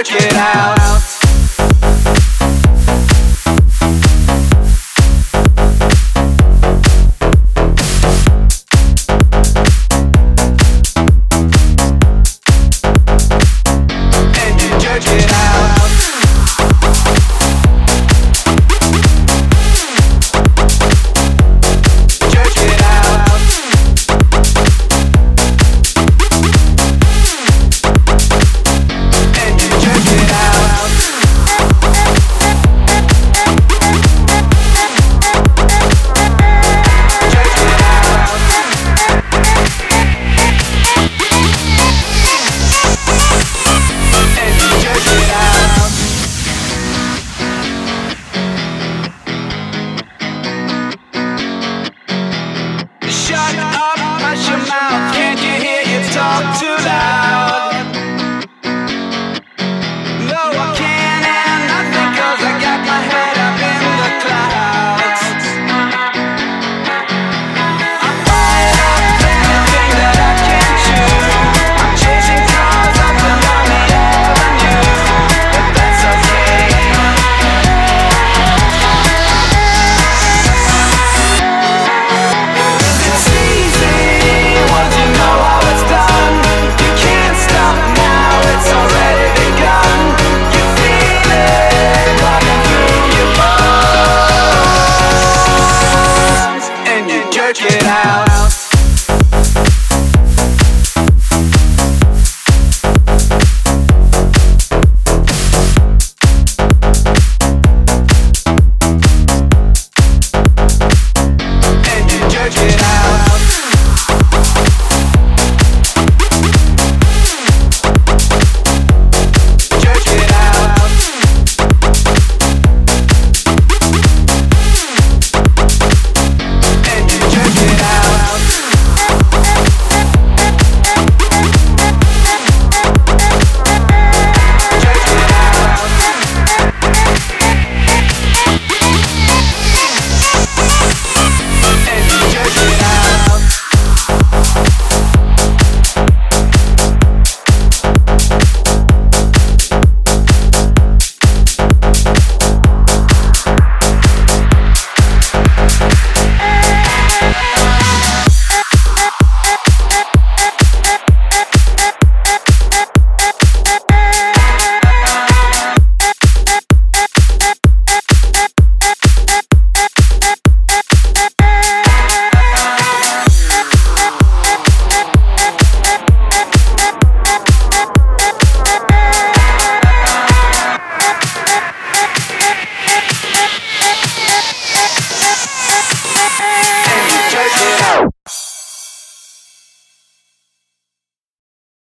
Work it out.